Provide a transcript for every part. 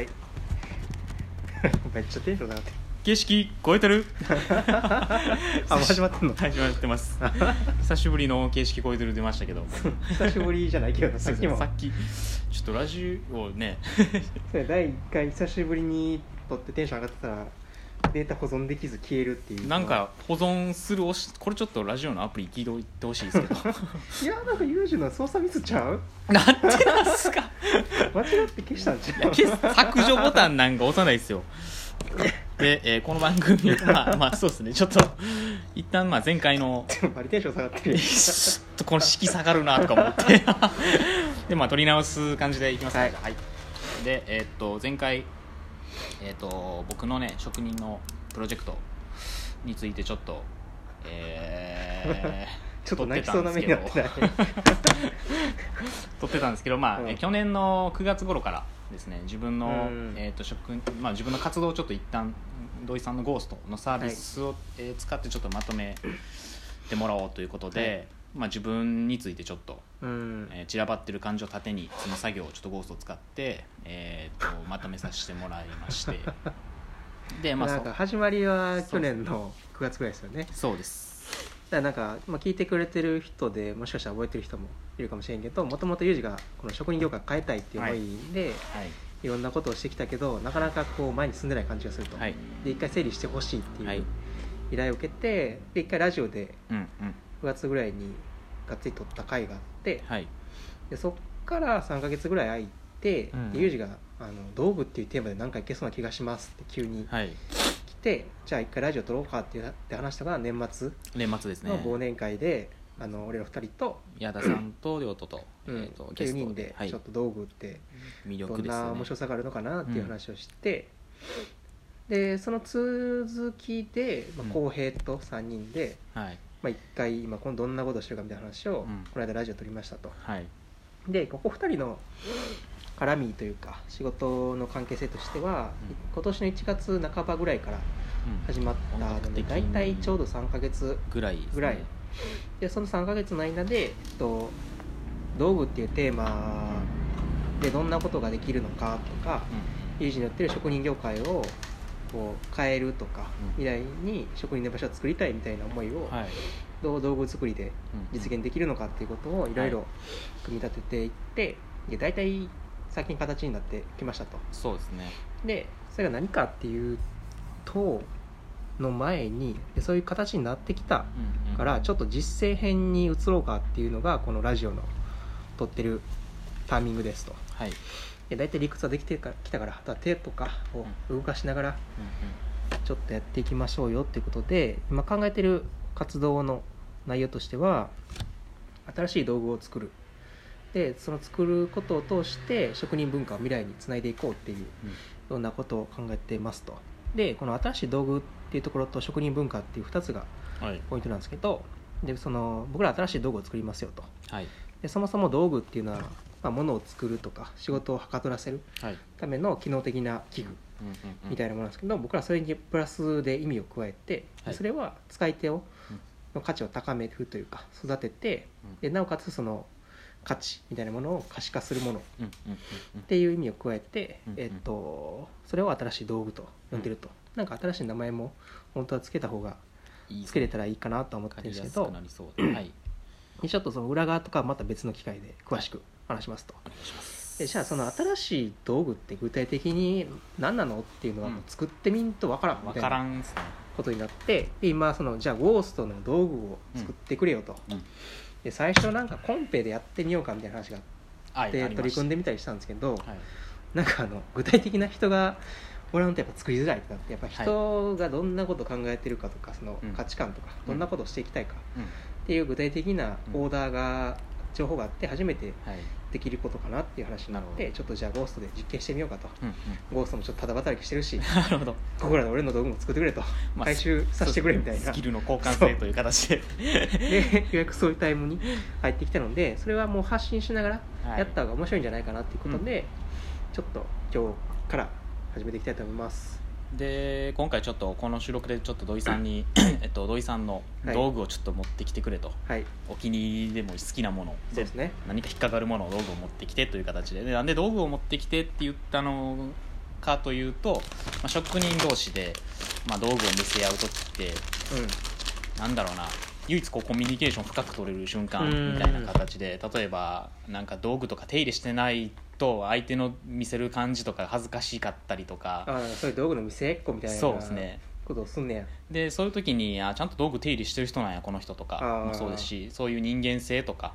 はい。めっちゃテンション上がってる。景色超えてる？あもう始まってんの？始まってます。久しぶりの景色超えてる出ましたけど。久しぶりじゃないけどさっきも。さっきちょっとラジオね。それ第1回久しぶりに撮ってテンション上がってたらデータ保存できず消えるっていう。なんか保存する押しこれちょっとラジオのアプリ聞いておいてほしいですけど。いやなんかユージの操作ミスちゃう？なんてなんすか？間違って消したんちゃう？削除ボタンなんか押さないですよ。で、えーこの番組はまあ まあそうですね。ちょっと一旦まあ前回のバリテンション下がってるちょっとこの式下がるなとか思って。でまあ取り直す感じでいきますか。はい。はい、でえーっと前回えーっと僕のね職人のプロジェクトについてちょっとえー ちょっと泣きそうな目になってない？撮ってたんですけど、まあうん。え去年の9月頃からですね自分の,、うん。えー、と職まあ、自分の活動をちょっと一旦土井さんのゴーストのサービスを、えー使ってちょっとまとめてもらおうということで、はいまあ、自分についてちょっと、うん。えー散らばってる感じを盾にその作業をちょっとゴーストを使って、えー、とまとめさせてもらいまして。でまあそなんか始まりは去年の9月ぐらいですよね。そうです。だからなんか、まあ、聞いてくれてる人でもしかしたら覚えてる人もいるかもしれんけどもともとユージがこの職人業界変えたいっていう思いで、はい。い、ろんなことをしてきたけどなかなかこう前に進んでない感じがすると、はい。で一回整理してほしいってはい。いう依頼を受けてで一回ラジオでうんうん9月ぐらいにがっつり撮った回があってはい。でそっから3か月ぐらい空いて、うんでユージがあの「道具」っていうテーマで何かいけそうな気がしますって急にはい。来て、じゃあ一回ラジオ撮ろうかっていうって話したのが年末年末ですね。の忘年会で、あの俺ら2人と矢田さんと亮斗と,、うんえー、とゲ9スト人ではい。ちょっと道具って魅どんな面白さがあるのかなっていう話をして、でその続きでまあうん。浩平と3人で、はいまあ、1回今どんなことをしてるかみたいな話を、うん。この間ラジオ撮りましたと。はい。でここ2人の絡みというか仕事の関係性としては、うん。今年の1月半ばぐらいからうん。始まったので大体ちょうど3ヶ月ぐらいぐらい。でその3ヶ月の間で、えっと、道具っていうテーマでどんなことができるのかとかうユージのやってる職人業界をこう変えるとか、うん。未来に職人の場所を作りたいみたいな思いをどう道具作りでうん実現できるのかっていうことをいろいろ組み立てていって、で大体最近形になってきましたと。そうですね。でそれが何かっていうとの前にでそういう形になってきたからちょっと実践編に移ろうかっていうのがこのラジオの撮ってるタイミングですとはい。で大体理屈はできてきたからあとは手とかを動かしながらうんちょっとやっていきましょうよっていうことで今考えてる活動の内容としては新しい道具を作る。でその作ることを通して職人文化を未来につないでいこうっていううん。ようなことを考えてますと。でこの新しい道具っていうところと職人文化っていう2つがポイントなんですけどでその僕ら新しい道具を作りますよと。はい。でそもそも道具っていうのは、まあ、物を作るとか仕事をはかどらせるはい。ための機能的な器具みたいななものなんですけど、僕らはそれにプラスで意味を加えて、はい。それは使い手をうん。の価値を高めるというか育ててでなおかつその価値みたいなものを可視化するものっていう意味を加えて、うんえっとそれを新しい道具と呼んでると、なんか新しい名前も本当はつけた方がつけれたらいいかなとは思ってわるんですけどはい。ちょっとその裏側とかはまた別の機会で詳しく話しますと。でじゃあその新しい道具って具体的に何なのっていうのはうんもう作ってみんとわからんみわたいなことになってで今そのじゃあゴーストの道具を作ってくれよと、うん。で最初なんかコンペでやってみようかみたいな話があって取り組んでみたりしたんですけど、はい。なんかあの具体的な人がおらんとやっぱ作りづらいってなってやっぱ人がどんなことを考えてるかとかそのうん。価値観とかうん。どんなことをしていきたいかうん。っていう具体的なオーダーが情報があって初めてはいできることかなっていう話になってちょっとじゃあゴーストで実験してみようかと。うんうん。ゴーストもちょっとただ働きしてるしなるほど。ここらで俺の道具も作ってくれと。まあ回収させてくれみたいな。スキルの交換性という形で。でようやくそういうタイムに入ってきたのでそれはもう発信しながらはい。やった方が面白いんじゃないかなっていうことで、ちょっと今日から始めていきたいと思いますで今回ちょっとこの収録でちょっと土井さんに えっと土井さんのはい。道具をちょっと持ってきてくれと、はい。お気に入りでも好きなもの。そうですね。何か引っかかるものを道具を持ってきてという形で。でなんで道具を持ってきてって言ったのかというと、まあ、職人同士で、まあ、道具を見せ合う時ってなんだろうな。唯一こうコミュニケーション深く取れる瞬間みたいな形で例えばなんか道具とか手入れしてないと相手の見せる感じとか恥ずかしかったりとか。ああそういう道具の見せっこみたいなそうですね。ことをすんねや。でそういう時にあちゃんと道具手入れしてる人なんやこの人とか。もそうですしそういう人間性とか。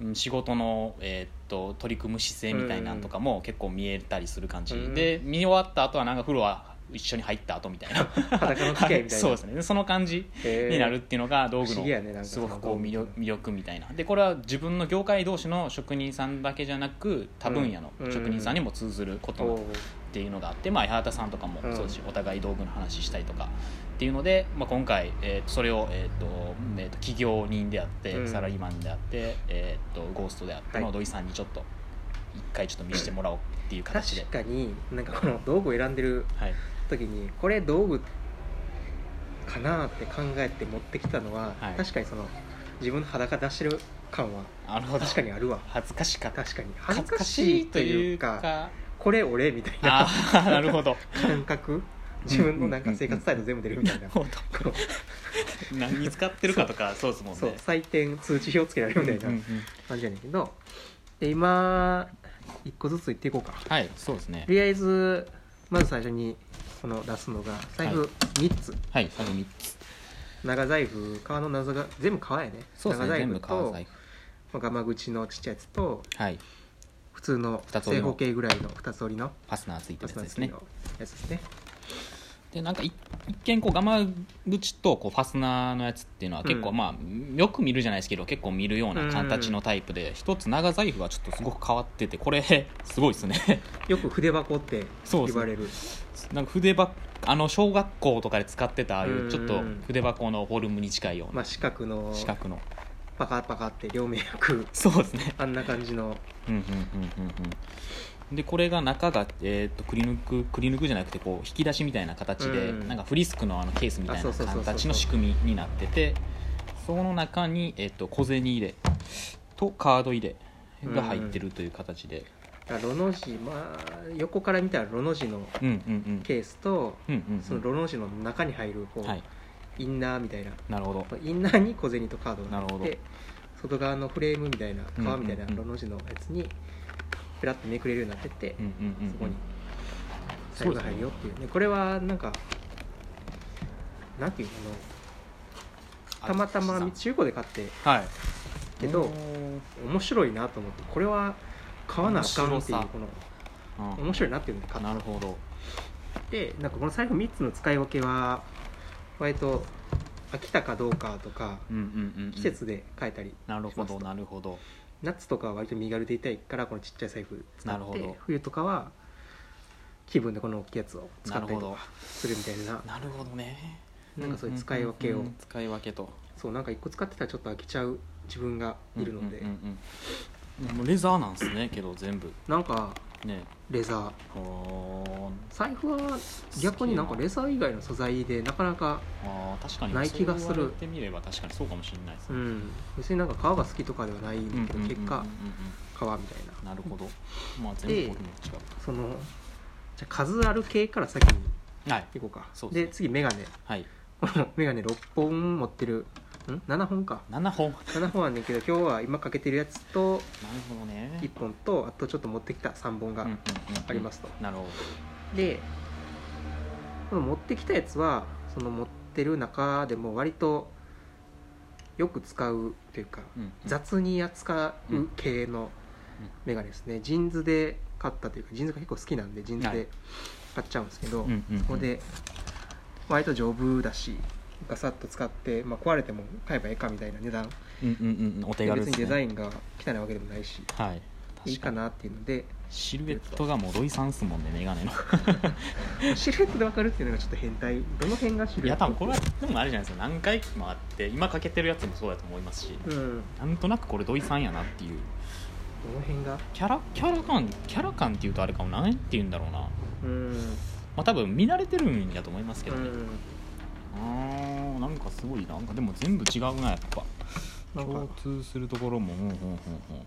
うん仕事の、えーっと取り組む姿勢みたいなのとかも結構見えたりする感じ、うん。で見終わった後はなんか風呂は一緒に入った後みたいな。裸の付き合いみたいな。そうですね。でその感じになるっていうのが道具のすごくこう魅力魅力みたいな。でこれは自分の業界同士の職人さんだけじゃなく他分野の職人さんにも通ずることっていうのがあって、まあ、八幡さんとかもうん。そうですし、お互い道具の話したりとかっていうので、まあ、今回、えーとそれを、えーとえーと企業人であって、うん。サラリーマンであって、えー、とゴーストであってのはい。土井さんにちょっと一回ちょっと見せてもらおうっていう形で、確かになんかこの道具を選んでるはい、時にこれ道具かなって考えて持ってきたのは、はい。確かにその自分の裸出してる感は確かにあるわ。恥ずかしかった。確かに。恥ずかしいというかこれ俺みたいななるほど。感覚？自分のなんか生活態度全部出るみたいな。何に使ってるかとかそうですもんね。うそう採点通知表つけられるみたいな感じやねんけど。で今一個ずつ言っていこうか。はいそうですね。とりあえずまず最初にこの出すのが財布3つ、はい最後3つ。長財布革の長が全部革やね。そうですね全部長財布と革財布。まあガマ口のちっちゃいやつとはい。普通の正二つ折りの。方形ぐらいの二つ折りのファスナーついてパるやつですね。やつですねでなんかい一見こうガマ口とこうファスナーのやつっていうのは結構、うん。まあよく見るじゃないですけど結構見るような形のタイプで、一つ長財布はちょっとすごく変わっててこれすごいですね。よく筆箱って言われる。なんか筆箱あの小学校とかで使ってたああいうちょっと筆箱のフォルムに近いような。まあ四角の。四角の。パカパカって両面焼くそうですね。あんな感じの。うんうんうんうんうんでこれが中が、えー、とくり抜くくり抜くじゃなくてこう引き出しみたいな形で、うん。なんかフリスクのあのケースみたいな形の仕組みになっててその中に、えー、と小銭入れとカード入れが入ってるという形で、ロの字まあ横から見たらロの字のうん、うんうん。ケースとうんうんうん。そのロの字の中に入るこう、はい。インナーみたいな。なるほど。インナーに小銭とカードがなるほど。入って外側のフレームみたいな皮みたいなうん。うんうんロの字のやつにペラッとめくれるようになってて、うんうんうんうん。そこに。財布が入るよっていう。ねこれはなんかなんていうのたまたま中古で買ってはい。けど面白いなと思ってこれは買わなあかんっていう面白さ。このうん。面白いなっていうので買っなるほど。てなんかこの財布3つの使い分けは割と飽きたかどうかとかうんうんうんうん。季節で変えたりなるほどなるほど。夏とかは割と身軽でいたいからこのちっちゃい財布使なるほど。冬とかは気分でこの大きいやつを使ったりなるほど。とかするみたいな。なるほどね。なんかそういう使い分けを。うんうんうん。使い分けと。そうなんか一個使ってたらちょっと飽きちゃう自分がいるので、うんうんうんうん。もうレザーなんですねけど全部。なんかね。レザー。ほ財布は逆になんかレザー以外の素材でなかなかーあー確かに。ない気がする。そう言われてみれば確かにそうかもしれないですね。うん。別になんか革が好きとかではないんだけど結果革みたいな。なるほど。まあ全部でフォルム違そのじゃあ数ある系から先にうはい。いこうか。そうですねで次メガネ。はい。このメガネ6本持ってるん？7本か。7本。7本あんねんけど今日は今かけてるやつとなるほどね。1本とあとちょっと持ってきた3本がうんうんうんうん。ありますと、なるほでこの持ってきたやつはその持ってる中でも割とよく使うというかど、うんうん。雑に扱う系のメガネですね。 JINSで買ったというか JINSが結構好きなんで JINSではい。買っちゃうんですけど、うんうんうん。そこで割と丈夫だしガサッと使って、まあ、壊れても買えばええかみたいな値段。うんうんうんお手軽ですね。別にデザインが汚いわけでもないしはい。いいかなっていうので。シルエットがもう土井さんっすもんねメガネの。シルエットで分かるっていうのがちょっと変態。どの辺がシルエット？いや多分これはでもあれじゃないですか何回もあって今かけてるやつもそうだと思いますし。うん。なんとなくこれ土井さんやなっていう。どの辺が？キャラキャラ感キャラ感っていうとあれかも。何て言うんだろうな。うん。まあ多分見慣れてるんやと思いますけどね、うんあーなんかすごいな。んかでも全部違うなやっぱ。共通するところもほんほんほ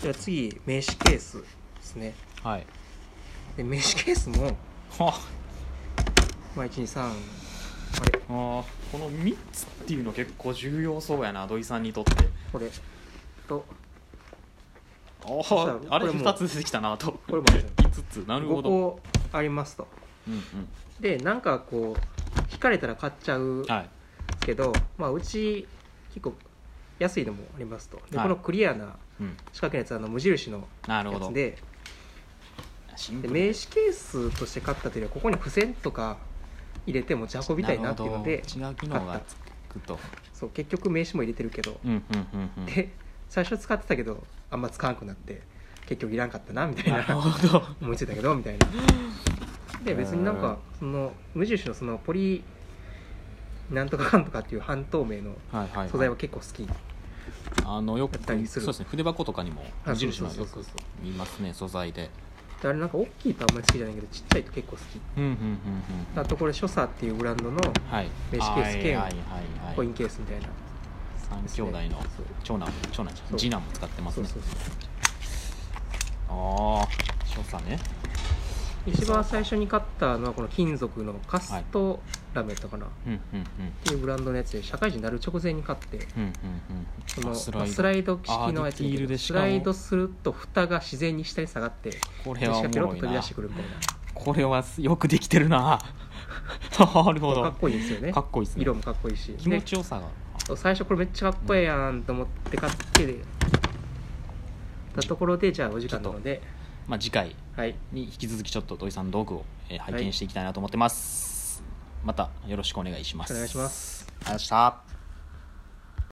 じゃあ次名刺ケースですね。はい。で名刺ケースも、はまあ、123あれ。あーこの3つっていうの結構重要そうやな土井さんにとって。これ。と。あさああれこれも2つ出てきたなと。これもある5つ。なるほ5ど、個ありますと。うんうん、でなんかこう引かれたら買っちゃうんではい。すけど、まあ、うち結構安いのもありますと。ではい。このクリアなうん。四角いやつはあの無印のやつで。で名刺ケースとして買ったというよりはここに付箋とか入れて持ち運びたいなっていうのでなるほど違う機能がつくとそう結局名刺も入れてるけど、うんうんうんうん。で最初使ってたけどあんま使わなくなって結局いらんかったなみたいな。思いついたけどみたいなで別になんかその無印のそのポリなんとかかんとかっていう半透明のはいはい、はい、素材は結構好き。あのよくやったりする。そうですね。筆箱とかにもあ無印のよくそうそうそうそう。見ますね素材で。であれなんか大きいとあんまり好きじゃないけどちっちゃいと結構好き。うんうんうんうんあとこれ所作っていうブランドのはい。名刺ケース兼はいはいはいはい。コインケースみたいな。三兄弟のそう長男長男じゃそう。ん次男も使ってますね。そうそうそう。ああ所作ね一番最初に買ったのはこの金属のカストラメとかな、っうんうんうん。ていうブランドのやつで社会人になる直前に買ってうんうんそのうんスライド。スライド式のやつでしスライドすると蓋が自然に下に下がってこれはペロッと飛び出してくるみたいな。これはよくできてるな。なるほど。かっこいいですよね。かっこいいですね。色もかっこいいし。気持ちよさが。で最初これめっちゃかっこええやんと思って買ってたところでじゃあお時間なのでまあ次回はい。に引き続きちょっと土井さんの道具を、えー拝見していきたいなと思ってます、またよろしくお願いします。お願いします。ありがとうございました